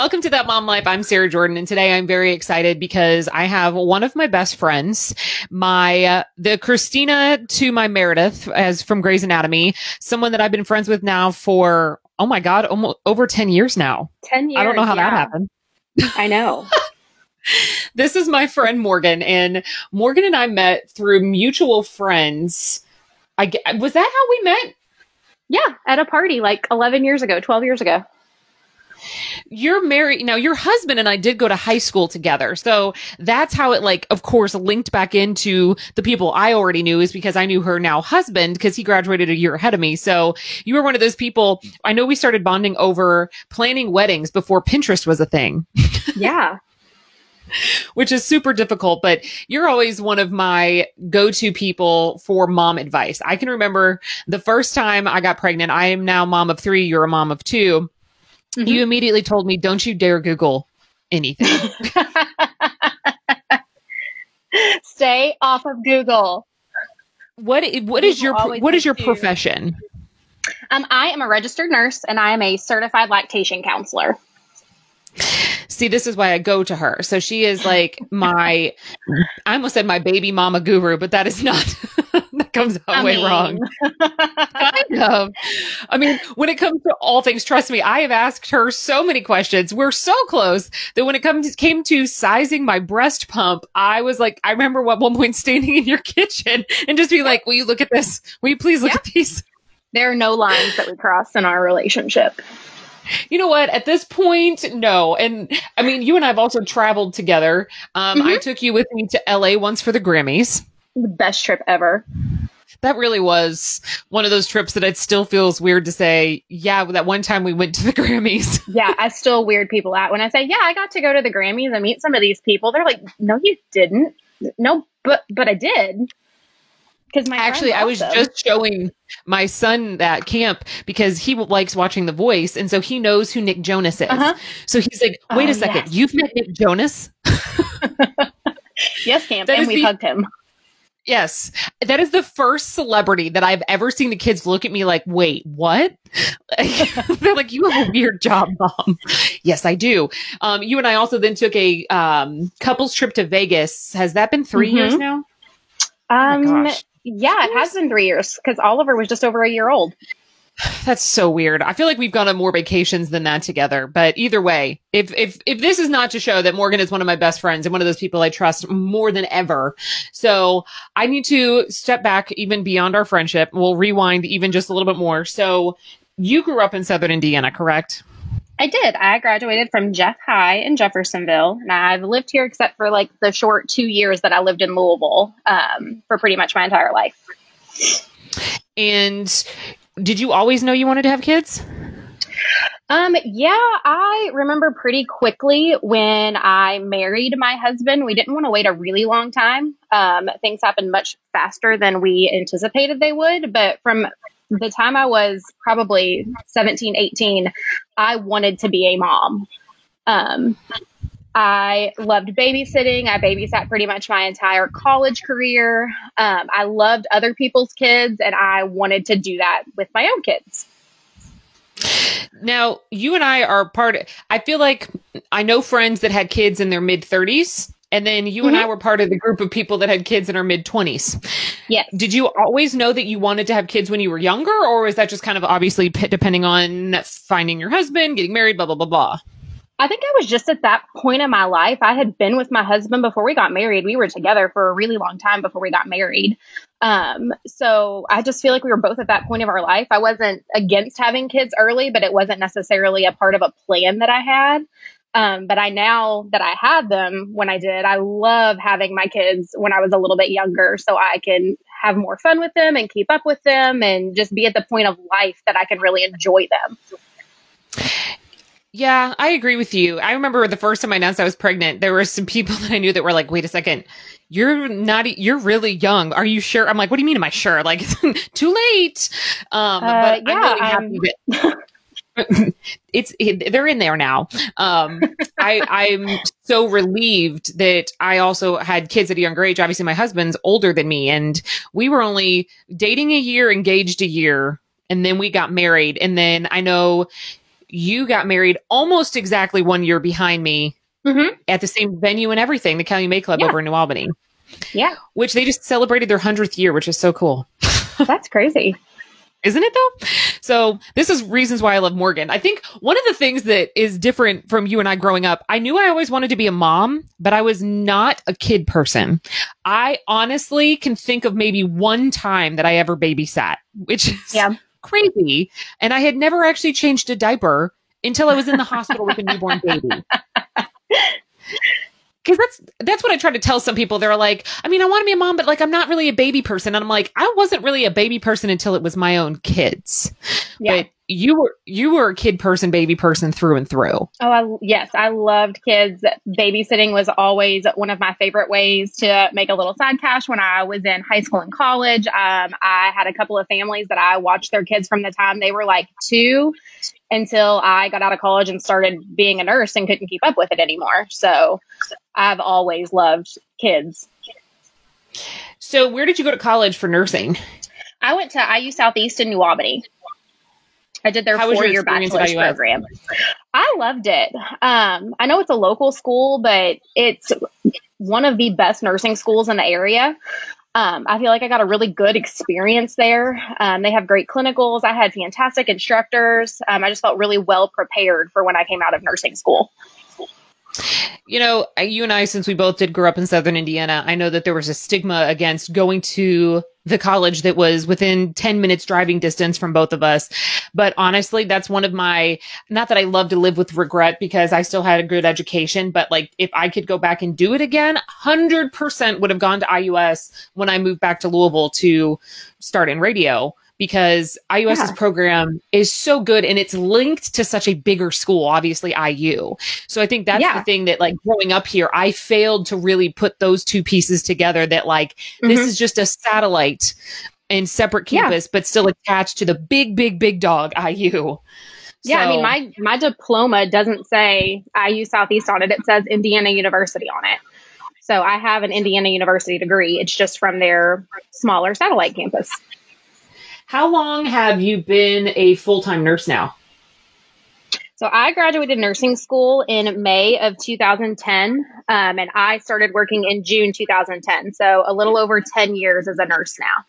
Welcome to That Mom Life. I'm Sarah Jordan, and today I'm very excited because I have one of my best friends, my uh, the Christina to my Meredith, as from Grey's Anatomy, someone that I've been friends with now for oh my god, almost over ten years now. Ten years. I don't know how yeah. that happened. I know. this is my friend Morgan, and Morgan and I met through mutual friends. I was that how we met? Yeah, at a party like 11 years ago, 12 years ago. You're married now. Your husband and I did go to high school together, so that's how it like, of course, linked back into the people I already knew is because I knew her now husband because he graduated a year ahead of me. So you were one of those people. I know we started bonding over planning weddings before Pinterest was a thing. Yeah. which is super difficult, but you're always one of my go-to people for mom advice. I can remember the first time I got pregnant. I am now mom of three. You're a mom of 2 Mhm. You immediately told me, don't you dare Google anything. Stay off of Google. what, what is Google your, what is your profession? Um, I am a registered nurse and I am a certified lactation counselor. See, this is why I go to her. So she is like my, I almost said my baby mama guru, but that is not, comes out I way mean- wrong. kind of. I mean, when it comes to all things, trust me, I have asked her so many questions. We're so close that when it comes came to sizing my breast pump, I was like, I remember at one point standing in your kitchen and just be like, "Will you look at this? Will you please look Yeah. at these?" There are no lines that we cross in our relationship. You know what? At this point, no. And I mean, you and I have also traveled together. Um, I took you with me to LA once for the Grammys. The best trip ever. That really was one of those trips that it still feels weird to say, yeah, that one time we went to the Grammys. Yeah, I still weird people out when I say, "Yeah, I got to go to the Grammys and meet some of these people." They're like, "No, you didn't." No, but but I did. Because my Actually, I was just showing my son that camp because he likes watching The Voice. And so he knows who Nick Jonas is. Uh-huh. So he's like, wait Oh, a second, yes. you've met Nick Jonas? yes, camp, That and we hugged him. Yes. That is the first celebrity that I've ever seen the kids look at me like, wait, what? They're like, you have a weird job, mom. yes, I do. Um, you and I also then took a um, couples trip to Vegas. Has that been 3 Mhm. years now? Oh Um, gosh. yeah, it has been three years because Oliver was just over a year old. That's so weird. I feel like we've gone on more vacations than that together. But either way, if if if this is not to show that Morgan is one of my best friends and one of those people I trust more than ever, so I need to step back even beyond our friendship. We'll rewind even just a little bit more. So you grew up in Southern Indiana, correct? I did. I graduated from Jeff High in Jeffersonville, and I've lived here except for like the short two years that I lived in Louisville um, for pretty much my entire life. And did you always know you wanted to have kids? Um, yeah, I remember pretty quickly when I married my husband. We didn't want to wait a really long time. Um, things happened much faster than we anticipated they would, but from the time I was probably 17, 18, I wanted to be a mom. Um, I loved babysitting. I babysat pretty much my entire college career. Um, I loved other people's kids, and I wanted to do that with my own kids. Now, you and I are part I feel like I know friends that had kids in their mid 30s, and then you and I were part of the group of people that had kids in our mid 20s. Yes. Did you always know that you wanted to have kids when you were younger, or was that just kind of obviously depending on finding your husband, getting married, blah, blah, blah, blah? I think I was just at that point in my life. I had been with my husband before we got married. We were together for a really long time before we got married. Um, so I just feel like we were both at that point of our life. I wasn't against having kids early, but it wasn't necessarily a part of a plan that I had. Um, but I now that I had them when I did, I love having my kids when I was a little bit younger so I can have more fun with them and keep up with them and just be at the point of life that I can really enjoy them. Yeah, I agree with you. I remember the first time I announced I was pregnant, there were some people that I knew that were like, wait a second, you're not, you're really young. Are you sure? I'm like, what do you mean am I sure? Like, too late. Um, Uh, but yeah, I'm really happy that it's, it, they're in there now. Um, I, I'm so relieved that I also had kids at a younger age. Obviously my husband's older than me and we were only dating a year, engaged a year, and then we got married. And then I know you got married almost exactly one year behind me Mhm. at the same venue and everything, the Calumet Club Yeah. over in New Albany, Yeah, which they just celebrated their 100th year, which is so cool. that's crazy. Isn't it though? So this is reasons why I love Morgan. I think one of the things that is different from you and I growing up, I knew I always wanted to be a mom, but I was not a kid person. I honestly can think of maybe one time that I ever babysat, which is Yeah. Crazy. And I had never actually changed a diaper until I was in the hospital with a newborn baby. Cause that's, that's what I try to tell some people. They're like, I mean, I want to be a mom, but like, I'm not really a baby person. And I'm like, I wasn't really a baby person until it was my own kids. Yeah. But you were, you were a kid person, baby person through and through. Oh, I, yes, I loved kids. Babysitting was always one of my favorite ways to make a little side cash when I was in high school and college. Um, I had a couple of families that I watched their kids from the time they were like two until I got out of college and started being a nurse and couldn't keep up with it anymore. So I've always loved kids. So where did you go to college for nursing? I went to IU Southeast in New Albany. I did their How four year bachelor's program. I loved it. Um, I know it's a local school, but it's one of the best nursing schools in the area. Um, I feel like I got a really good experience there. Um, they have great clinicals. I had fantastic instructors. Um, I just felt really well prepared for when I came out of nursing school. You know, you and I, since we both did grow up in Southern Indiana, I know that there was a stigma against going to the college that was within 10 minutes driving distance from both of us. But honestly, that's one of my, not that I love to live with regret because I still had a good education, but like if I could go back and do it again, 100% would have gone to IUS when I moved back to Louisville to start in radio because IUS's Yeah. program is so good and it's linked to such a bigger school, obviously IU. So I think that's Yeah. the thing that like growing up here, I failed to really put those two pieces together that like this Mhm. is just a satellite and separate Yeah. campus, but still attached to the big, big, big dog IU. Yeah, I mean, my my diploma doesn't say IU Southeast on it. It says Indiana University on it. So I have an Indiana University degree. It's just from their smaller satellite campus. How long have you been a full time nurse now? So I graduated nursing school in May of 2010, um, and I started working in June 2010. So a little over 10 years as a nurse now.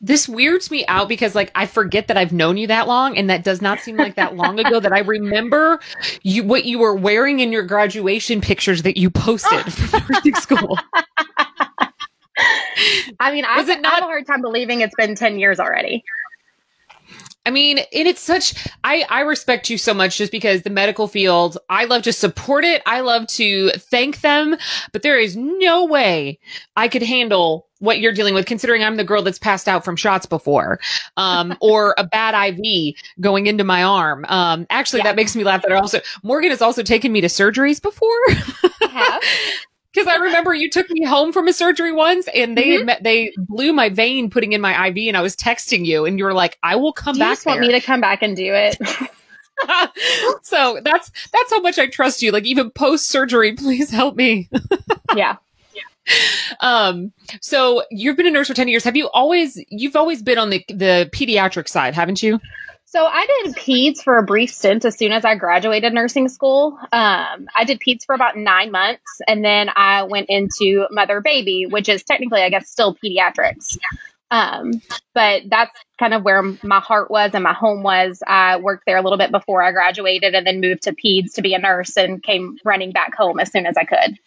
This weirds me out because like I forget that I've known you that long and that does not seem like that long ago that I remember you what you were wearing in your graduation pictures that you posted from nursing school. I mean, I, it I not- have a hard time believing it's been 10 years already. I mean, and it's such I I respect you so much just because the medical field, I love to support it. I love to thank them, but there is no way I could handle what you're dealing with considering I'm the girl that's passed out from shots before. Um or a bad IV going into my arm. Um actually Yeah. that makes me laugh that also Morgan has also taken me to surgeries before. Because I remember you took me home from a surgery once, and they had met, they blew my vein putting in my IV, and I was texting you, and you were like, "I will come Do you back." just want there." me to come back and do it? so that's that's how much I trust you. Like even post surgery, please help me. yeah. Um, so you've been a nurse for ten years. Have you always you've always been on the the pediatric side, haven't you? So I did peds for a brief stint as soon as I graduated nursing school. Um, I did peds for about nine months, and then I went into mother baby, which is technically, I guess, still pediatrics. Um, but that's kind of where my heart was and my home was. I worked there a little bit before I graduated, and then moved to peds to be a nurse, and came running back home as soon as I could.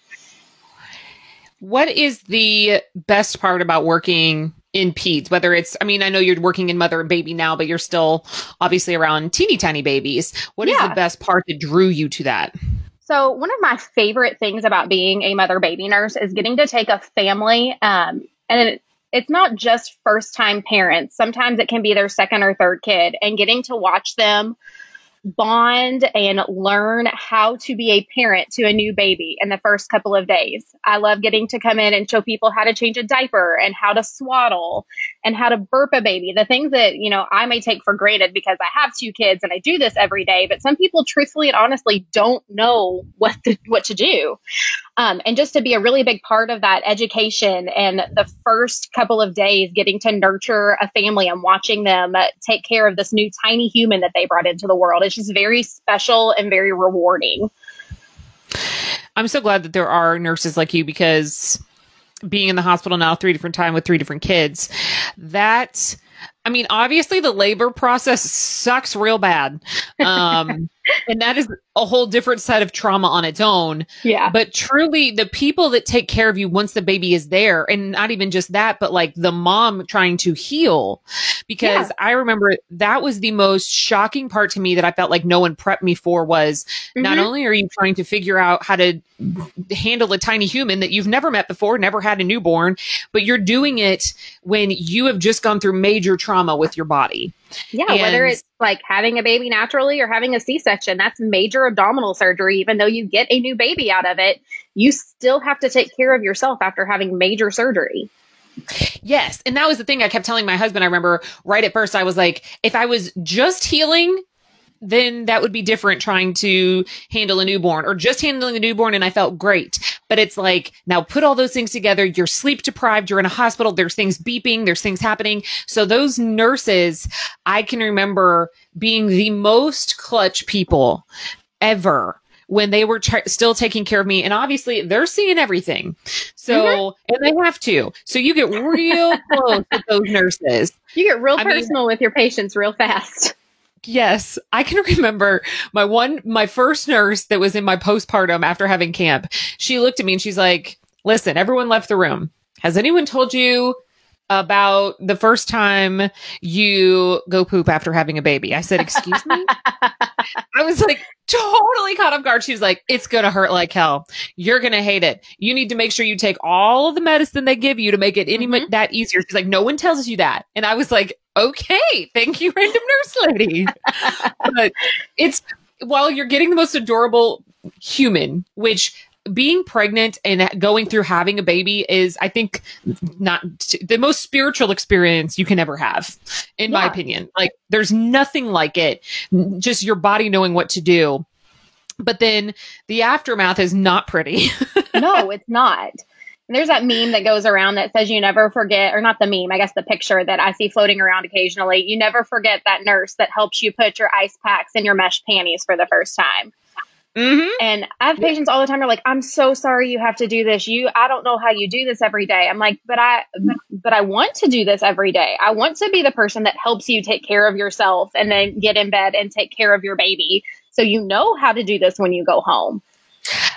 What is the best part about working in peds? Whether it's, I mean, I know you're working in mother and baby now, but you're still obviously around teeny tiny babies. What is Yeah. the best part that drew you to that? So, one of my favorite things about being a mother baby nurse is getting to take a family, um, and it, it's not just first time parents. Sometimes it can be their second or third kid, and getting to watch them bond and learn how to be a parent to a new baby in the first couple of days. I love getting to come in and show people how to change a diaper and how to swaddle and how to burp a baby. The things that, you know, I may take for granted because I have two kids and I do this every day, but some people truthfully and honestly don't know what to, what to do. Um, and just to be a really big part of that education and the first couple of days getting to nurture a family and watching them take care of this new tiny human that they brought into the world is very special and very rewarding. I'm so glad that there are nurses like you because being in the hospital now three different times with three different kids, that I mean, obviously the labor process sucks real bad. Um, and that is a whole different side of trauma on its own. Yeah. But truly the people that take care of you once the baby is there and not even just that, but like the mom trying to heal because yeah. I remember that was the most shocking part to me that I felt like no one prepped me for was mm-hmm. not only are you trying to figure out how to handle a tiny human that you've never met before, never had a newborn, but you're doing it when you have just gone through major trauma with your body. Yeah, and whether it's like having a baby naturally or having a C section, that's major abdominal surgery. Even though you get a new baby out of it, you still have to take care of yourself after having major surgery. Yes. And that was the thing I kept telling my husband. I remember right at first, I was like, if I was just healing, then that would be different trying to handle a newborn or just handling a newborn and I felt great. But it's like now put all those things together. You're sleep deprived. You're in a hospital. There's things beeping. There's things happening. So those nurses, I can remember being the most clutch people ever when they were tra- still taking care of me. And obviously they're seeing everything. So, mm-hmm. and they have to. So you get real close with those nurses. You get real I personal mean, with your patients real fast. Yes, I can remember my one, my first nurse that was in my postpartum after having camp. She looked at me and she's like, listen, everyone left the room. Has anyone told you about the first time you go poop after having a baby? I said, excuse me. I was like totally caught off guard. She's like, it's going to hurt like hell. You're going to hate it. You need to make sure you take all of the medicine they give you to make it any mm-hmm. that easier. She's like, no one tells you that. And I was like, okay, thank you, random nurse lady. but it's while you're getting the most adorable human, which being pregnant and going through having a baby is, I think, not the most spiritual experience you can ever have, in yeah. my opinion. Like, there's nothing like it. Just your body knowing what to do. But then the aftermath is not pretty. no, it's not. There's that meme that goes around that says you never forget, or not the meme, I guess the picture that I see floating around occasionally. You never forget that nurse that helps you put your ice packs in your mesh panties for the first time. Mm-hmm. And I have patients all the time. They're like, "I'm so sorry you have to do this. You, I don't know how you do this every day." I'm like, "But I, but I want to do this every day. I want to be the person that helps you take care of yourself and then get in bed and take care of your baby, so you know how to do this when you go home."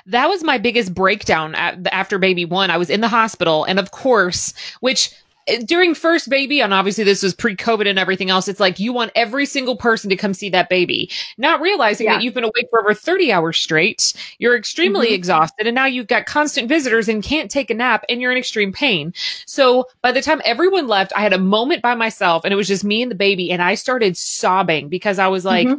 That was my biggest breakdown after baby one. I was in the hospital, and of course, which eh, during first baby, and obviously this was pre COVID and everything else, it's like you want every single person to come see that baby, not realizing yeah. that you've been awake for over 30 hours straight. You're extremely mm-hmm. exhausted, and now you've got constant visitors and can't take a nap, and you're in extreme pain. So by the time everyone left, I had a moment by myself, and it was just me and the baby, and I started sobbing because I was like, mm-hmm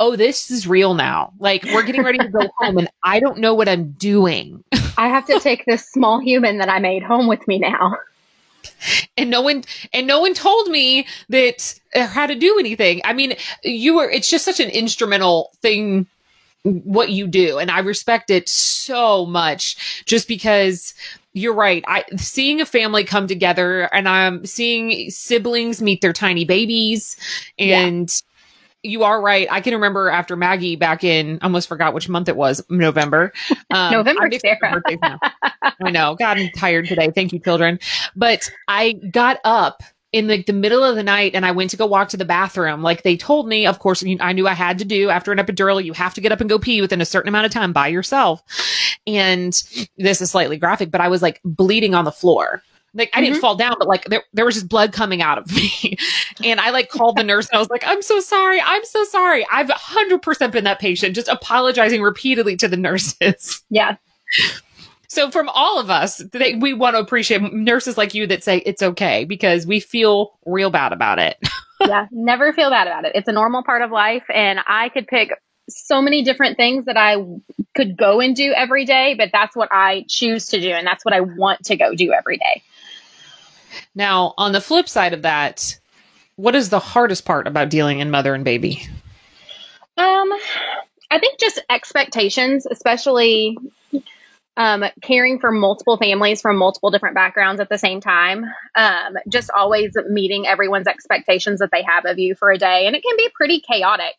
oh, this is real now. Like we're getting ready to go home and I don't know what I'm doing. I have to take this small human that I made home with me now. And no one and no one told me that uh, how to do anything. I mean, you were it's just such an instrumental thing what you do and I respect it so much just because you're right. I seeing a family come together and I'm seeing siblings meet their tiny babies and yeah you are right. I can remember after Maggie back in almost forgot which month it was, November. Um, November, Sarah. I know. God, I'm tired today. Thank you, children. But I got up in like the middle of the night and I went to go walk to the bathroom. Like they told me, of course, I knew I had to do after an epidural, you have to get up and go pee within a certain amount of time by yourself. And this is slightly graphic, but I was like bleeding on the floor. Like I didn't mm-hmm. fall down, but like there, there was just blood coming out of me. and I like called the nurse and I was like, I'm so sorry. I'm so sorry. I've 100% been that patient, just apologizing repeatedly to the nurses. Yeah. So from all of us, they, we want to appreciate nurses like you that say it's okay because we feel real bad about it. yeah, never feel bad about it. It's a normal part of life and I could pick so many different things that I could go and do every day, but that's what I choose to do and that's what I want to go do every day. Now, on the flip side of that, what is the hardest part about dealing in mother and baby? Um, I think just expectations, especially um, caring for multiple families from multiple different backgrounds at the same time. Um, just always meeting everyone's expectations that they have of you for a day. And it can be pretty chaotic.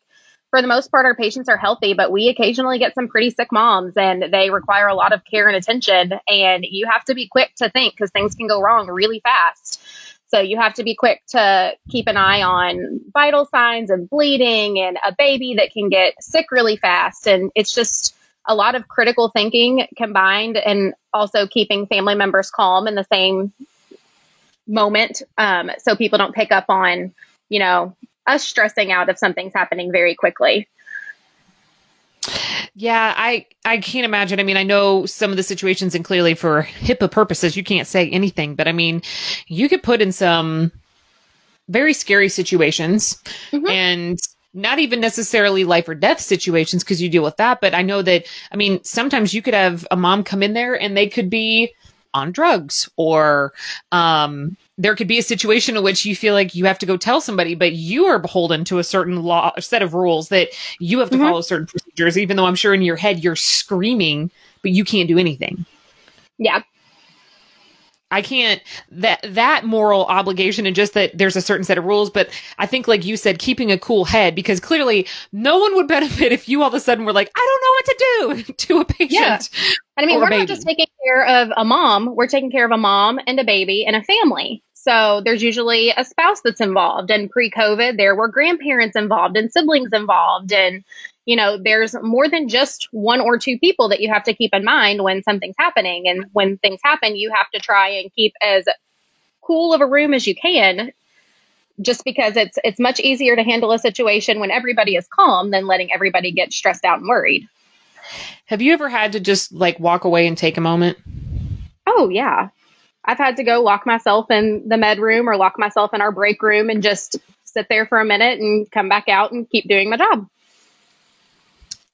For the most part, our patients are healthy, but we occasionally get some pretty sick moms and they require a lot of care and attention. And you have to be quick to think because things can go wrong really fast. So you have to be quick to keep an eye on vital signs and bleeding and a baby that can get sick really fast. And it's just a lot of critical thinking combined and also keeping family members calm in the same moment um, so people don't pick up on, you know, us stressing out if something's happening very quickly. Yeah, I I can't imagine. I mean, I know some of the situations, and clearly for HIPAA purposes, you can't say anything. But I mean, you could put in some very scary situations, mm-hmm. and not even necessarily life or death situations because you deal with that. But I know that I mean, sometimes you could have a mom come in there and they could be on drugs or um, there could be a situation in which you feel like you have to go tell somebody, but you are beholden to a certain law, a set of rules that you have to mm-hmm. follow certain procedures, even though I'm sure in your head you're screaming, but you can't do anything. Yeah. I can't that that moral obligation and just that there's a certain set of rules, but I think like you said, keeping a cool head because clearly no one would benefit if you all of a sudden were like, I don't know what to do to a patient. Yeah. I mean, we're not just taking care of a mom, we're taking care of a mom and a baby and a family. So there's usually a spouse that's involved. And pre COVID, there were grandparents involved and siblings involved. And you know, there's more than just one or two people that you have to keep in mind when something's happening. And when things happen, you have to try and keep as cool of a room as you can just because it's it's much easier to handle a situation when everybody is calm than letting everybody get stressed out and worried. Have you ever had to just like walk away and take a moment? Oh yeah. I've had to go lock myself in the med room or lock myself in our break room and just sit there for a minute and come back out and keep doing my job.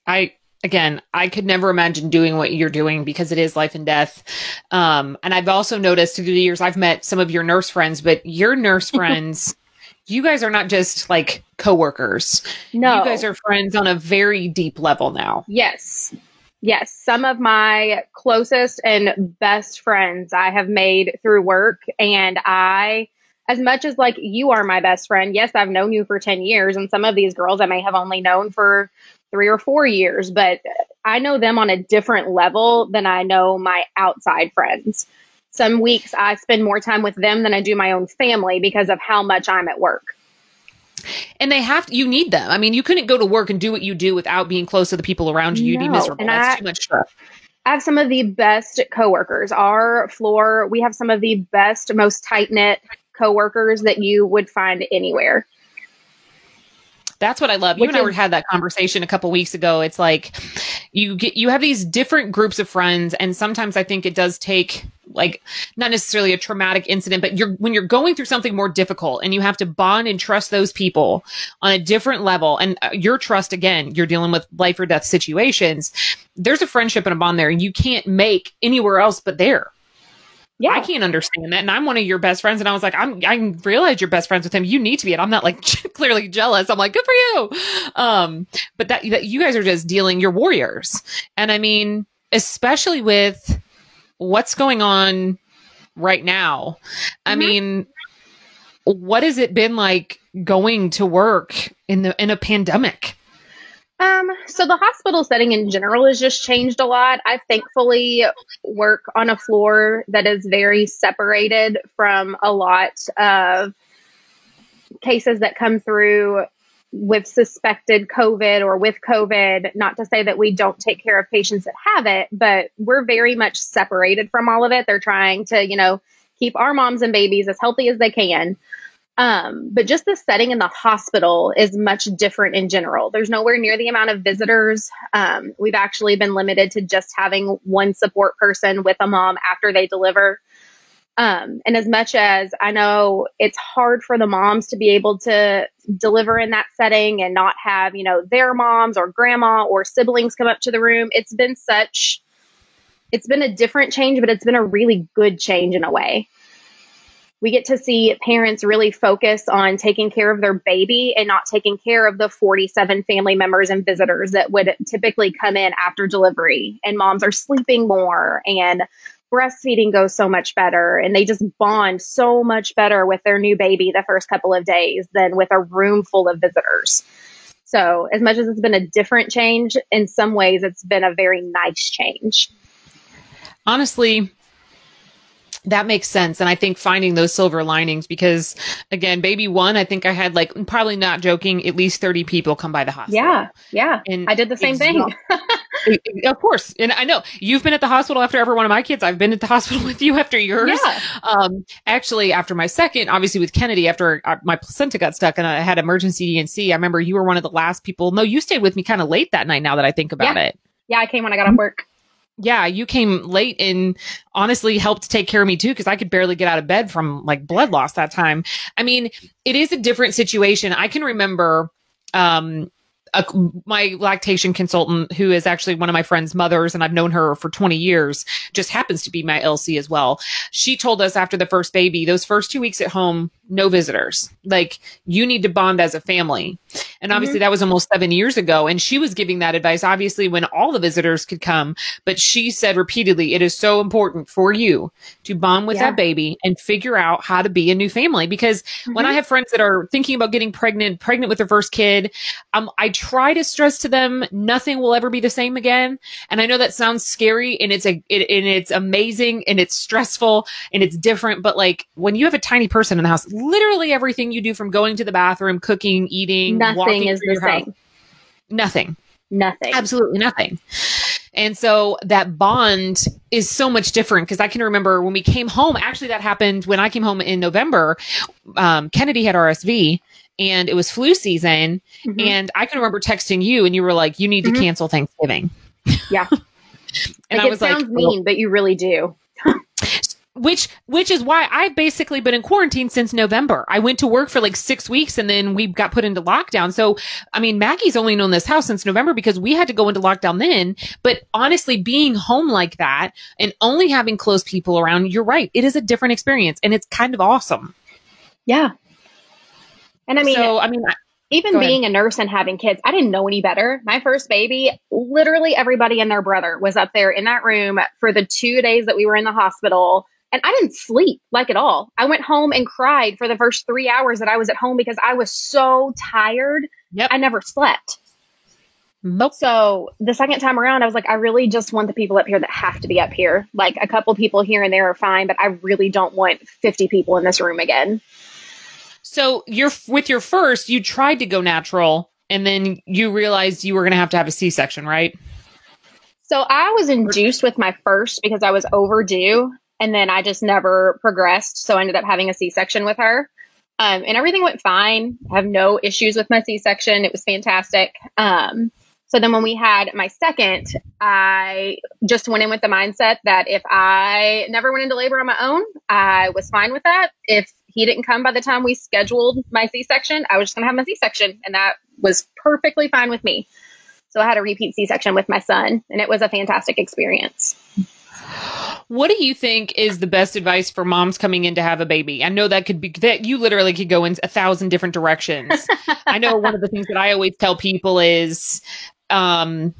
I again, I could never imagine doing what you're doing because it is life and death. Um, and I've also noticed through the years I've met some of your nurse friends, but your nurse friends, you guys are not just like coworkers. No, you guys are friends on a very deep level now. Yes. Yes, some of my closest and best friends I have made through work and I as much as like you are my best friend, yes, I've known you for 10 years and some of these girls I may have only known for three or four years, but I know them on a different level than I know my outside friends. Some weeks I spend more time with them than I do my own family because of how much I'm at work. And they have you need them. I mean, you couldn't go to work and do what you do without being close to the people around you. You'd be miserable. And That's I, too much stress. I have some of the best coworkers. Our floor, we have some of the best, most tight knit coworkers that you would find anywhere. That's what I love. You Which and I is- had that conversation a couple weeks ago. It's like you get you have these different groups of friends, and sometimes I think it does take like not necessarily a traumatic incident, but you're when you're going through something more difficult and you have to bond and trust those people on a different level. And uh, your trust again, you're dealing with life or death situations. There's a friendship and a bond there, and you can't make anywhere else but there. Yeah. I can't understand that. And I'm one of your best friends. And I was like, I'm, I realize you're best friends with him. You need to be. And I'm not like clearly jealous. I'm like, good for you. Um, but that, that you guys are just dealing, you're warriors. And I mean, especially with what's going on right now. I mm-hmm. mean, what has it been like going to work in the, in a pandemic? Um, so the hospital setting in general has just changed a lot. I thankfully work on a floor that is very separated from a lot of cases that come through with suspected COVID or with COVID. Not to say that we don't take care of patients that have it, but we're very much separated from all of it. They're trying to, you know, keep our moms and babies as healthy as they can. Um, but just the setting in the hospital is much different in general. There's nowhere near the amount of visitors. Um, we've actually been limited to just having one support person with a mom after they deliver. Um, and as much as I know it's hard for the moms to be able to deliver in that setting and not have, you know, their moms or grandma or siblings come up to the room, it's been such, it's been a different change, but it's been a really good change in a way we get to see parents really focus on taking care of their baby and not taking care of the 47 family members and visitors that would typically come in after delivery. And moms are sleeping more and breastfeeding goes so much better and they just bond so much better with their new baby the first couple of days than with a room full of visitors. So, as much as it's been a different change, in some ways, it's been a very nice change. Honestly, that makes sense. And I think finding those silver linings because again, baby one, I think I had like probably not joking, at least 30 people come by the hospital. Yeah. Yeah. And I did the same thing. Of course. And I know you've been at the hospital after every one of my kids. I've been at the hospital with you after yours. Yeah. Um, actually after my second, obviously with Kennedy, after uh, my placenta got stuck and I had emergency D&C, I remember you were one of the last people. No, you stayed with me kind of late that night now that I think about yeah. it. Yeah. I came when I got off work yeah, you came late and honestly helped take care of me too because I could barely get out of bed from like blood loss that time. I mean, it is a different situation. I can remember um a, my lactation consultant, who is actually one of my friend's mothers, and I've known her for 20 years, just happens to be my LC as well. She told us after the first baby, those first two weeks at home, no visitors. Like you need to bond as a family. And obviously mm-hmm. that was almost seven years ago. And she was giving that advice, obviously, when all the visitors could come. But she said repeatedly, it is so important for you to bond with yeah. that baby and figure out how to be a new family. Because mm-hmm. when I have friends that are thinking about getting pregnant, pregnant with their first kid, um, I try to stress to them nothing will ever be the same again. And I know that sounds scary and it's a, it, and it's amazing and it's stressful and it's different. But like when you have a tiny person in the house, literally everything you do from going to the bathroom, cooking, eating, nothing is the same. House, nothing. Nothing. Absolutely nothing. And so that bond is so much different because I can remember when we came home, actually, that happened when I came home in November. Um, Kennedy had RSV and it was flu season. Mm-hmm. And I can remember texting you and you were like, you need to mm-hmm. cancel Thanksgiving. Yeah. and like, I was it sounds like, mean, but you really do which which is why I've basically been in quarantine since November. I went to work for like six weeks and then we got put into lockdown. So I mean Maggie's only known this house since November because we had to go into lockdown then. But honestly, being home like that and only having close people around, you're right. It is a different experience and it's kind of awesome. Yeah. And I mean so I mean I, even being a nurse and having kids, I didn't know any better. My first baby, literally everybody and their brother was up there in that room for the two days that we were in the hospital and I didn't sleep like at all. I went home and cried for the first three hours that I was at home because I was so tired. Yep. I never slept. Nope. So the second time around, I was like, I really just want the people up here that have to be up here. Like a couple people here and there are fine, but I really don't want 50 people in this room again. So you're with your first, you tried to go natural and then you realized you were going to have to have a C section, right? So I was induced with my first because I was overdue and then I just never progressed. So I ended up having a C section with her. Um, and everything went fine. I have no issues with my C section. It was fantastic. Um, so then when we had my second, I just went in with the mindset that if I never went into labor on my own, I was fine with that. If he didn't come by the time we scheduled my C section, I was just going to have my C section. And that was perfectly fine with me. So I had a repeat C section with my son, and it was a fantastic experience. What do you think is the best advice for moms coming in to have a baby? I know that could be that you literally could go in a thousand different directions. I know one of the things that I always tell people is um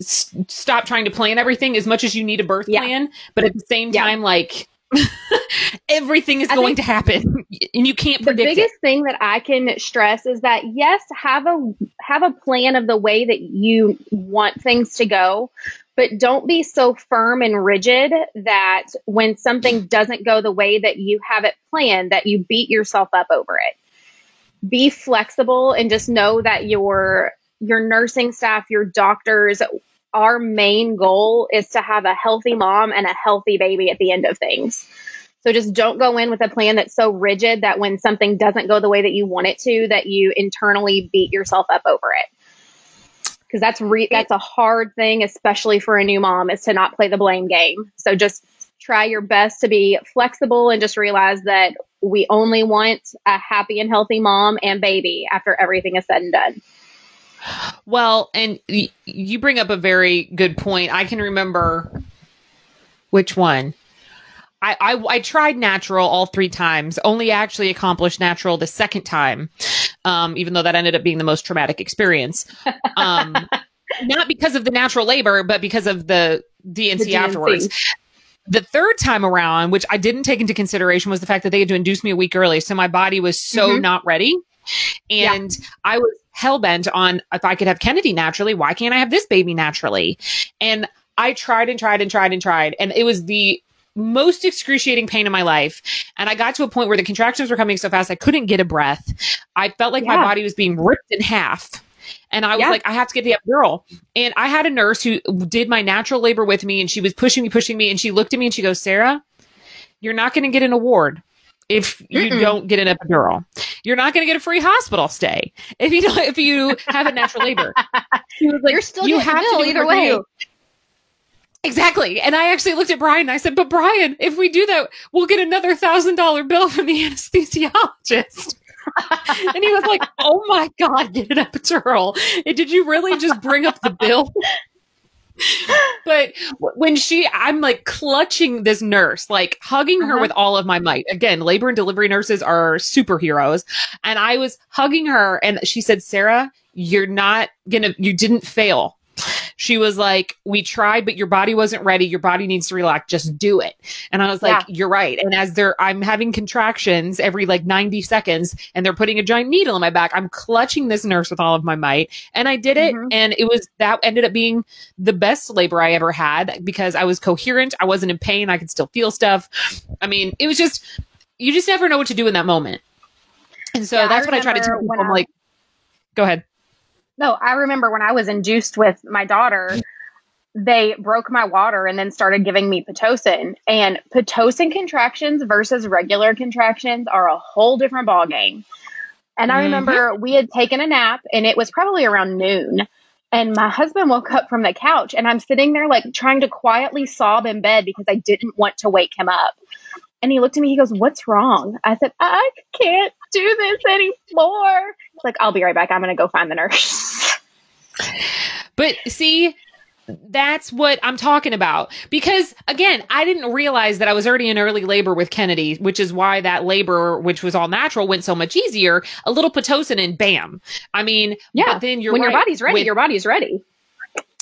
s- stop trying to plan everything as much as you need a birth yeah. plan, but at the same time yeah. like everything is I going to happen and you can't predict the biggest it. thing that i can stress is that yes have a have a plan of the way that you want things to go but don't be so firm and rigid that when something doesn't go the way that you have it planned that you beat yourself up over it. Be flexible and just know that your your nursing staff your doctors our main goal is to have a healthy mom and a healthy baby at the end of things. So just don't go in with a plan that's so rigid that when something doesn't go the way that you want it to that you internally beat yourself up over it because that's re- that's a hard thing, especially for a new mom, is to not play the blame game. So just try your best to be flexible and just realize that we only want a happy and healthy mom and baby after everything is said and done. Well, and y- you bring up a very good point. I can remember which one. I, I, I tried natural all three times, only actually accomplished natural the second time, um, even though that ended up being the most traumatic experience. Um, not because of the natural labor, but because of the D&C, the afterwards. The third time around, which I didn't take into consideration, was the fact that they had to induce me a week early. So my body was so mm-hmm. not ready. And yeah. I was hell bent on if I could have Kennedy naturally, why can't I have this baby naturally? And I tried and tried and tried and tried. And it was the most excruciating pain in my life. And I got to a point where the contractions were coming so fast, I couldn't get a breath. I felt like yeah. my body was being ripped in half. And I was yeah. like, I have to get the epidural. And I had a nurse who did my natural labor with me and she was pushing me, pushing me. And she looked at me and she goes, Sarah, you're not going to get an award if you Mm-mm. don't get an epidural. You're not going to get a free hospital stay if you don't, if you have a natural labor. She was Like, you're still you have to either way. You. Exactly. And I actually looked at Brian and I said, but Brian, if we do that, we'll get another thousand dollar bill from the anesthesiologist. and he was like, oh my God, get an epidural. And did you really just bring up the bill? but when she, I'm like clutching this nurse, like hugging her uh-huh. with all of my might. Again, labor and delivery nurses are superheroes. And I was hugging her and she said, Sarah, you're not gonna, you didn't fail she was like, we tried, but your body wasn't ready. Your body needs to relax. Just do it. And I was like, yeah. you're right. And as they're, I'm having contractions every like 90 seconds and they're putting a giant needle in my back. I'm clutching this nurse with all of my might and I did it. Mm-hmm. And it was, that ended up being the best labor I ever had because I was coherent. I wasn't in pain. I could still feel stuff. I mean, it was just, you just never know what to do in that moment. And so yeah, that's I what I try to tell people. I'm like, go ahead. No, I remember when I was induced with my daughter, they broke my water and then started giving me Pitocin. And Pitocin contractions versus regular contractions are a whole different ballgame. And I remember mm-hmm. we had taken a nap and it was probably around noon. And my husband woke up from the couch and I'm sitting there like trying to quietly sob in bed because I didn't want to wake him up. And he looked at me, he goes, What's wrong? I said, I can't do this anymore. It's like, I'll be right back. I'm going to go find the nurse. but see, that's what I'm talking about. Because again, I didn't realize that I was already in early labor with Kennedy, which is why that labor, which was all natural, went so much easier. A little Pitocin and bam. I mean, yeah. then you're when right. your body's ready, with, your body's ready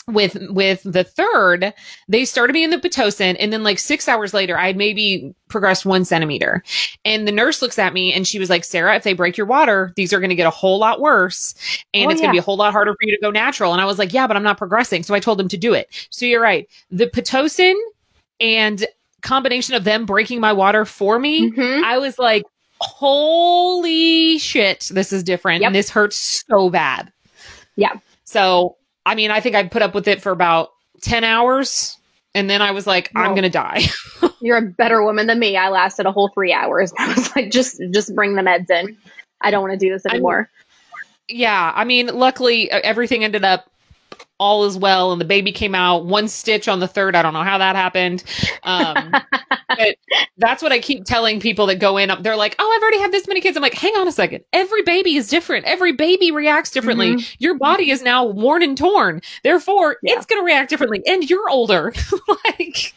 with with the third, they started me in the pitocin, and then like six hours later, I had maybe progressed one centimeter. And the nurse looks at me and she was like, "Sarah, if they break your water, these are going to get a whole lot worse, and oh, it's yeah. going to be a whole lot harder for you to go natural." And I was like, "Yeah, but I'm not progressing." So I told them to do it. So you're right. The pitocin and combination of them breaking my water for me, mm-hmm. I was like, "Holy shit, this is different, yep. and this hurts so bad." Yeah. So I mean, I think I put up with it for about 10 hours. And then I was like, I'm going to die. You're a better woman than me. I lasted a whole three hours. I was like, just, just bring the meds in. I don't want to do this anymore. I, yeah. I mean, luckily everything ended up all is well and the baby came out one stitch on the third i don't know how that happened um, but that's what i keep telling people that go in they're like oh i've already had this many kids i'm like hang on a second every baby is different every baby reacts differently mm-hmm. your body is now worn and torn therefore yeah. it's going to react differently and you're older like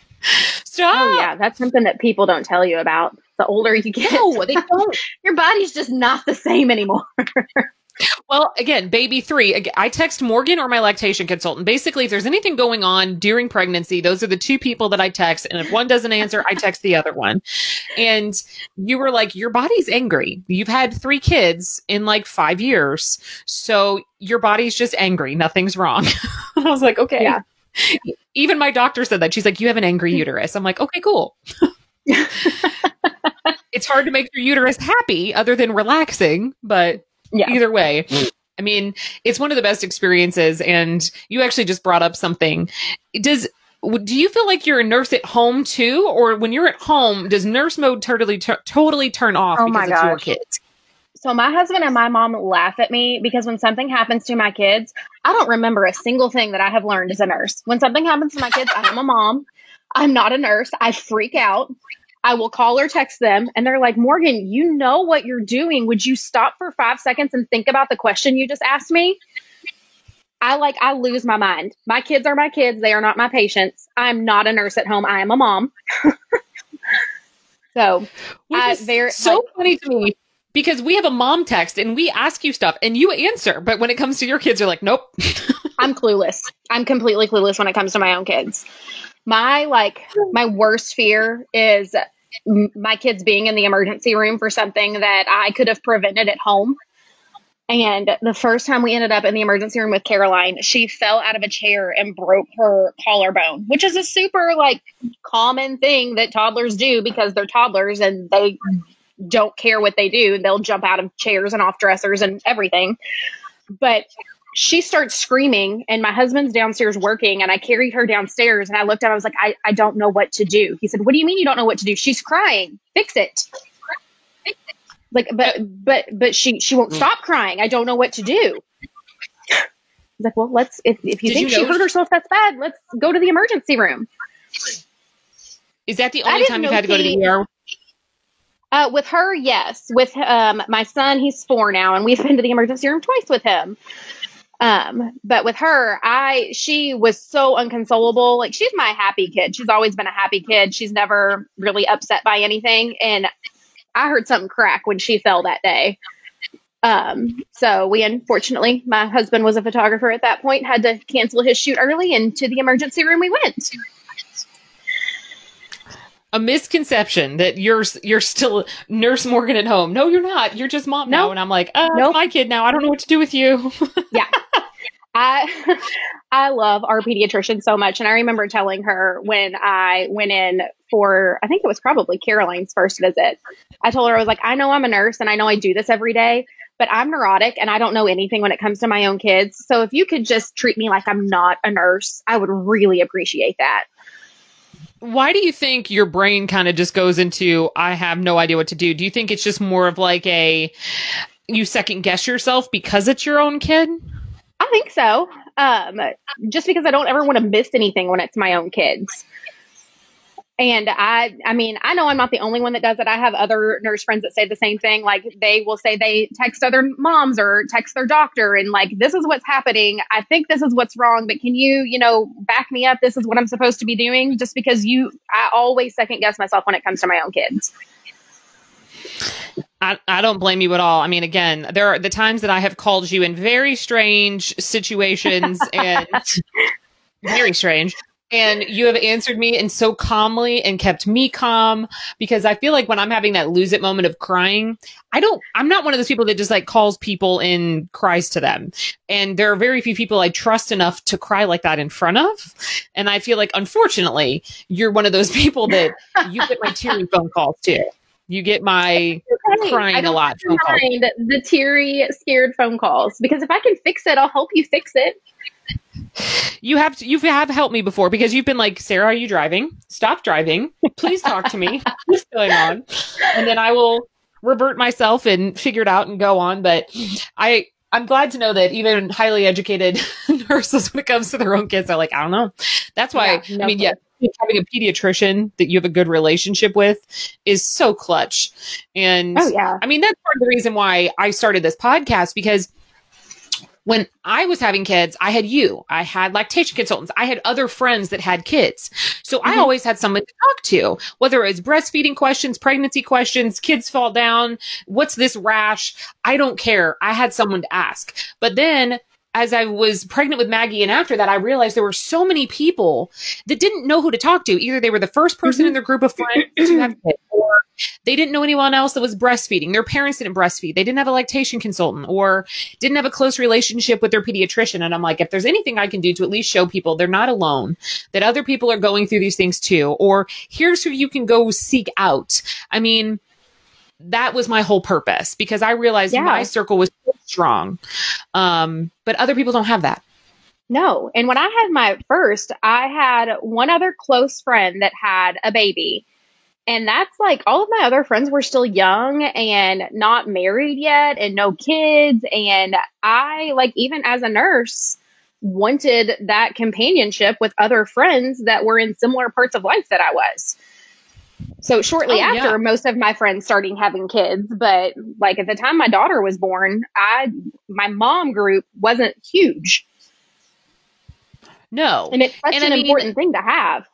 Stop. Oh yeah, that's something that people don't tell you about. The older you get, no, they don't. your body's just not the same anymore. Well, again, baby three, I text Morgan or my lactation consultant. Basically, if there's anything going on during pregnancy, those are the two people that I text. And if one doesn't answer, I text the other one. And you were like, your body's angry. You've had three kids in like five years. So your body's just angry. Nothing's wrong. I was like, okay. Yeah. Even my doctor said that. She's like, you have an angry uterus. I'm like, okay, cool. it's hard to make your uterus happy other than relaxing, but yeah. Either way. Mm-hmm. I mean, it's one of the best experiences. And you actually just brought up something. Does do you feel like you're a nurse at home too, or when you're at home, does nurse mode totally t- totally turn off oh because it's your kids? So my husband and my mom laugh at me because when something happens to my kids, I don't remember a single thing that I have learned as a nurse. When something happens to my kids, I am a mom. I'm not a nurse. I freak out. I will call or text them and they're like, Morgan, you know what you're doing. Would you stop for five seconds and think about the question you just asked me? I like, I lose my mind. My kids are my kids. They are not my patients. I'm not a nurse at home. I am a mom. so, uh, they're so like, funny to me because we have a mom text and we ask you stuff and you answer. But when it comes to your kids, you're like, nope. I'm clueless. I'm completely clueless when it comes to my own kids. My like my worst fear is my kids being in the emergency room for something that I could have prevented at home. And the first time we ended up in the emergency room with Caroline, she fell out of a chair and broke her collarbone, which is a super like common thing that toddlers do because they're toddlers and they don't care what they do. They'll jump out of chairs and off dressers and everything. But she starts screaming and my husband's downstairs working and I carried her downstairs and I looked at her, I was like, I, I don't know what to do. He said, What do you mean you don't know what to do? She's crying. Fix it. Like, but, but, but she, she won't stop crying. I don't know what to do. He's like, well, let's, if, if you Did think you she hurt herself, that's bad. Let's go to the emergency room. Is that the only time you've had to go to the he- ER? Uh, with her, yes. With um, my son, he's four now, and we've been to the emergency room twice with him. Um, but with her, I she was so unconsolable. Like she's my happy kid. She's always been a happy kid. She's never really upset by anything. And I heard something crack when she fell that day. Um, so we unfortunately, my husband was a photographer at that point, had to cancel his shoot early, and to the emergency room we went. A misconception that you're you're still Nurse Morgan at home. No, you're not. You're just mom now. And I'm like, uh, Nope. my kid now. I don't know what to do with you. yeah. I I love our pediatrician so much and I remember telling her when I went in for I think it was probably Caroline's first visit. I told her I was like I know I'm a nurse and I know I do this every day, but I'm neurotic and I don't know anything when it comes to my own kids. So if you could just treat me like I'm not a nurse, I would really appreciate that. Why do you think your brain kind of just goes into I have no idea what to do? Do you think it's just more of like a you second guess yourself because it's your own kid? I think so. Um, just because I don't ever want to miss anything when it's my own kids. And I, I mean, I know I'm not the only one that does it. I have other nurse friends that say the same thing. Like they will say they text other moms or text their doctor and like, this is what's happening. I think this is what's wrong, but can you, you know, back me up? This is what I'm supposed to be doing just because you, I always second guess myself when it comes to my own kids. I, I don't blame you at all. I mean, again, there are the times that I have called you in very strange situations and very strange. And you have answered me and so calmly and kept me calm because I feel like when I'm having that lose it moment of crying, I don't, I'm not one of those people that just like calls people and cries to them. And there are very few people I trust enough to cry like that in front of. And I feel like, unfortunately, you're one of those people that you get my teary phone calls too. You get my I crying a lot phone calls. mind the teary, scared phone calls because if I can fix it, I'll help you fix it. You have to, you have helped me before because you've been like, Sarah, are you driving? Stop driving. Please talk to me. What's going on? And then I will revert myself and figure it out and go on. But I, I'm glad to know that even highly educated nurses, when it comes to their own kids, are like, I don't know. That's why, Yeah, no I mean, yeah, having a pediatrician that you have a good relationship with is so clutch. And Oh yeah. I mean, that's part of the reason why I started this podcast because when I was having kids, I had you, I had lactation consultants, I had other friends that had kids. So I Mhm. always had someone to talk to, whether it was breastfeeding questions, pregnancy questions, kids fall down, what's this rash? I don't care. I had someone to ask. But then as I was pregnant with Maggie and after that, I realized there were so many people that didn't know who to talk to. Either they were the first person mm-hmm. in their group of friends to have kids, or they didn't know anyone else that was breastfeeding. Their parents didn't breastfeed. They didn't have a lactation consultant or didn't have a close relationship with their pediatrician. And I'm like, if there's anything I can do to at least show people they're not alone, that other people are going through these things too, or here's who you can go seek out. I mean, that was my whole purpose because I realized Yeah. my circle was so strong. Um, but other people don't have that. No. And when I had my first, I had one other close friend that had a baby. And that's like all of my other friends were still young and not married yet and no kids. And I, like, even as a nurse, wanted that companionship with other friends that were in similar parts of life that I was. So shortly Oh, after, yeah. most of my friends starting having kids, but like at the time my daughter was born, I my mom group wasn't huge. No. And it's such And I an mean- important thing to have.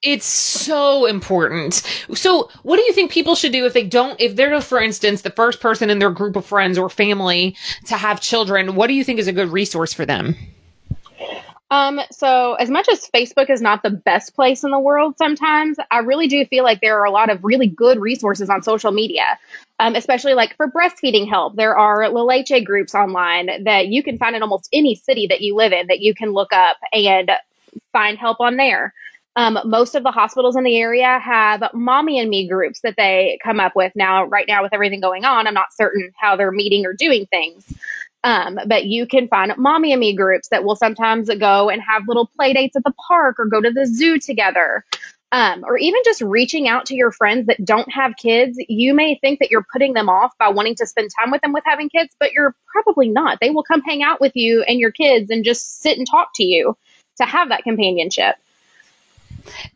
It's so important. So, what do you think people should do if they don't, if they're, for instance, the first person in their group of friends or family to have children? What do you think is a good resource for them? Um, so as much as Facebook is not the best place in the world sometimes, I really do feel like there are a lot of really good resources on social media. Um, especially like for breastfeeding help, there are Leche groups online that you can find in almost any city that you live in that you can look up and find help on there. Um, most of the hospitals in the area have mommy and me groups that they come up with. Now, right now, with everything going on, I'm not certain how they're meeting or doing things. Um, but you can find mommy and me groups that will sometimes go and have little play dates at the park or go to the zoo together. Um, or even just reaching out to your friends that don't have kids. You may think that you're putting them off by wanting to spend time with them with having kids, but you're probably not. They will come hang out with you and your kids and just sit and talk to you to have that companionship.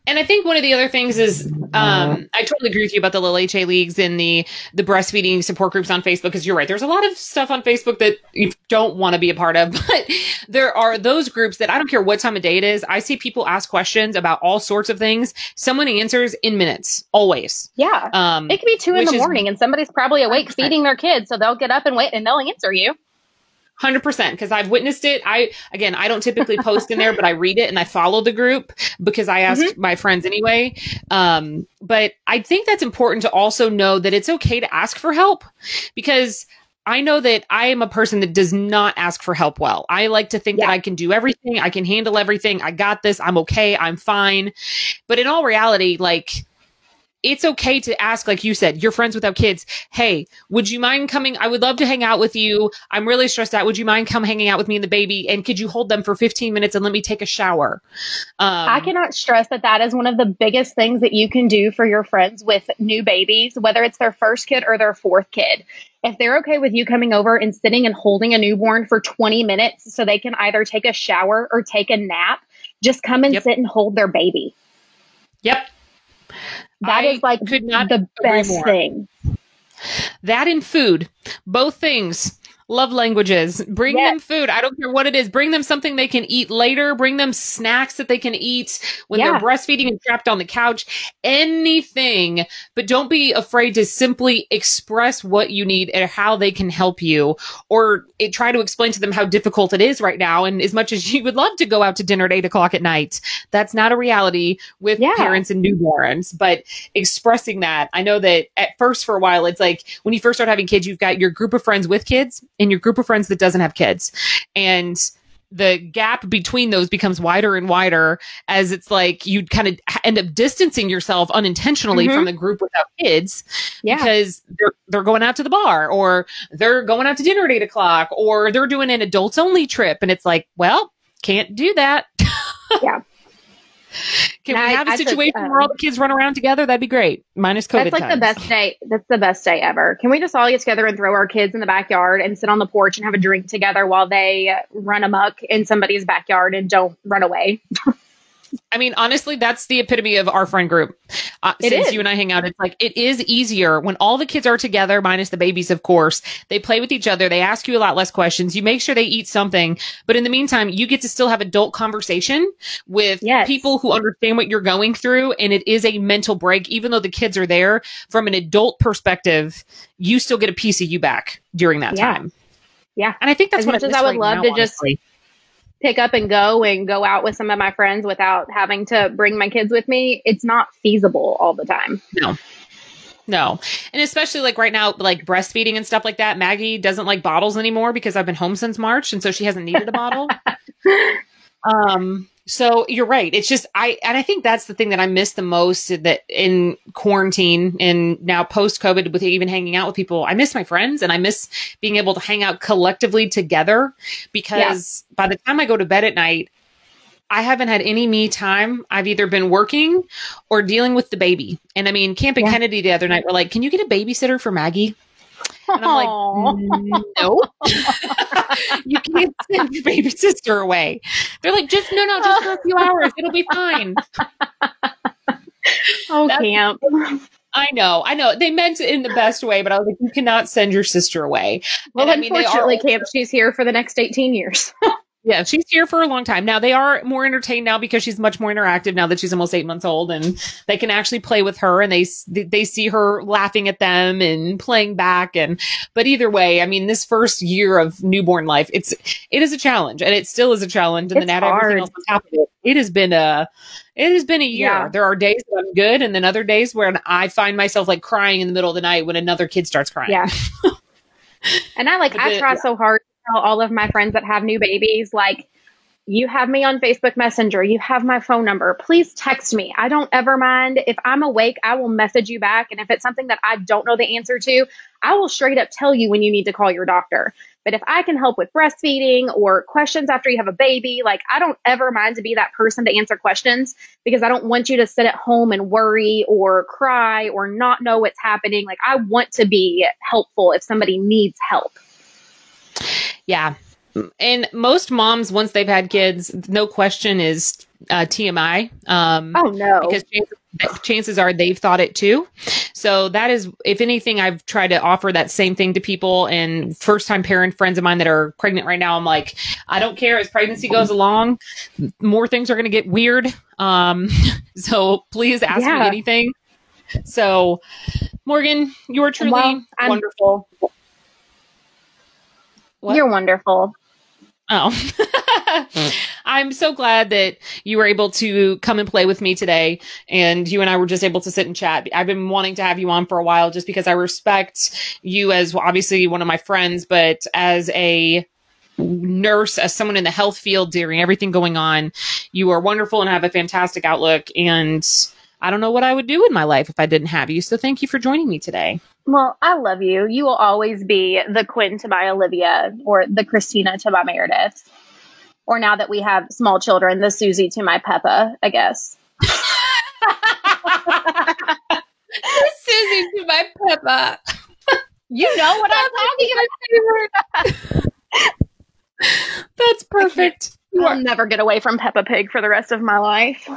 And I think one of the other things is um, I totally agree with you about the La Leche leagues and the the breastfeeding support groups on Facebook because you're right. There's a lot of stuff on Facebook that you don't want to be a part of, but there are those groups that I don't care what time of day it is. I see people ask questions about all sorts of things. Someone answers in minutes, always. Yeah. Um, it could be two in the morning is, and somebody's probably awake feeding their kids, so they'll get up and wait and they'll answer you. Hundred percent, because I've witnessed it. I again, I don't typically post in there, but I read it and I follow the group because I asked mm-hmm. my friends anyway. Um, but I think that's important to also know that it's okay to ask for help because I know that I am a person that does not ask for help well. I like to think yeah. that I can do everything, I can handle everything, I got this, I'm okay, I'm fine. But in all reality, like it's okay to ask, like you said, your friends without kids, hey, would you mind coming? I would love to hang out with you. I'm really stressed out. Would you mind come hanging out with me and the baby? And could you hold them for 15 minutes and let me take a shower? Um, I cannot stress that that is one of the biggest things that you can do for your friends with new babies, whether it's their first kid or their fourth kid. If they're okay with you coming over and sitting and holding a newborn for 20 minutes so they can either take a shower or take a nap, just come and yep. sit and hold their baby. Yep. That I is like the best thing. That and food, both things love languages. Bring yes. them food. I don't care what it is. Bring them something they can eat later. Bring them snacks that they can eat when yeah. they're breastfeeding and trapped on the couch. Anything, but don't be afraid to simply express what you need and how they can help you or it, try to explain to them how difficult it is right now. And as much as you would love to go out to dinner at eight o'clock at night, that's not a reality with yeah. parents and newborns, but expressing that. I know that at first for a while, it's like when you first start having kids, you've got your group of friends with kids in your group of friends that doesn't have kids. And the gap between those becomes wider and wider as it's like you kind of end up distancing yourself unintentionally mm-hmm. from the group without kids yeah. because they're they're going out to the bar or they're going out to dinner at eight o'clock or they're doing an adults only trip and it's like well can't do that yeah can we have a situation um, where all the kids run around together? That'd be great. Minus COVID. That's like times. the best day. That's the best day ever. Can we just all get together and throw our kids in the backyard and sit on the porch and have a drink together while they run amok in somebody's backyard and don't run away? I mean, honestly, that's the epitome of our friend group. Uh, since is. you and I hang out, it's like it is easier when all the kids are together, minus the babies, of course. They play with each other. They ask you a lot less questions. You make sure they eat something, but in the meantime, you get to still have adult conversation with yes. people who understand what you're going through, and it is a mental break. Even though the kids are there, from an adult perspective, you still get a piece of you back during that yeah. time. Yeah, and I think that's as what much as I would love now, to honestly. just pick up and go and go out with some of my friends without having to bring my kids with me, it's not feasible all the time. No. No. And especially like right now, like breastfeeding and stuff like that, Maggie doesn't like bottles anymore because I've been home since March. And so she hasn't needed a bottle. um, so you're right. It's just I and I think that's the thing that I miss the most that in quarantine and now post COVID with even hanging out with people. I miss my friends and I miss being able to hang out collectively together because yeah. by the time I go to bed at night, I haven't had any me time. I've either been working or dealing with the baby. And I mean, Camp and yeah. Kennedy the other night were like, "Can you get a babysitter for Maggie?" And I'm like, no, you can't send your baby sister away. They're like, just no, no, just for a few hours. It'll be fine. Oh, That's, camp. I know, I know. They meant it in the best way, but I was like, you cannot send your sister away. Well, and, unfortunately, I mean, camp, she's here for the next 18 years. Yeah, she's here for a long time. Now they are more entertained now because she's much more interactive now that she's almost eight months old and they can actually play with her and they, they see her laughing at them and playing back. And, but either way, I mean, this first year of newborn life, it's, it is a challenge and it still is a challenge. And It's then add everything else on top of it. It has been a, it has been a year. Yeah. There are days that I'm good and then other days where I find myself like crying in the middle of the night when another kid starts crying. Yeah. and I like, I try so hard tell all of my friends that have new babies, like, you have me on Facebook Messenger. You have my phone number. Please text me. I don't ever mind. If I'm awake, I will message you back. And if it's something that I don't know the answer to, I will straight up tell you when you need to call your doctor. But if I can help with breastfeeding or questions after you have a baby, like I don't ever mind to be that person to answer questions because I don't want you to sit at home and worry or cry or not know what's happening. Like I want to be helpful if somebody needs help. Yeah. And most moms, once they've had kids, no question is uh, TMI. Um, Oh no. because chances, chances are they've thought it too. So that is, if anything, I've tried to offer that same thing to people and first time parent friends of mine that are pregnant right now. I'm like, I don't care as pregnancy goes along, more things are going to get weird. Um, so please ask me anything. So Morgan, you're truly Well, I'm- wonderful. What? You're wonderful. Oh, I'm so glad that you were able to come and play with me today. And you and I were just able to sit and chat. I've been wanting to have you on for a while just because I respect you as obviously one of my friends, but as a nurse, as someone in the health field during everything going on, you are wonderful and have a fantastic outlook. And I don't know what I would do in my life if I didn't have you. So thank you for joining me today. Well, I love you. You will always be the Quinn to my Olivia or the Cristina to my Meredith. Or now that we have small children, the Susie to my Peppa, I guess. Susie to my Peppa. You know what I'm talking about. That's perfect. You I'll never get away from Peppa Pig for the rest of my life.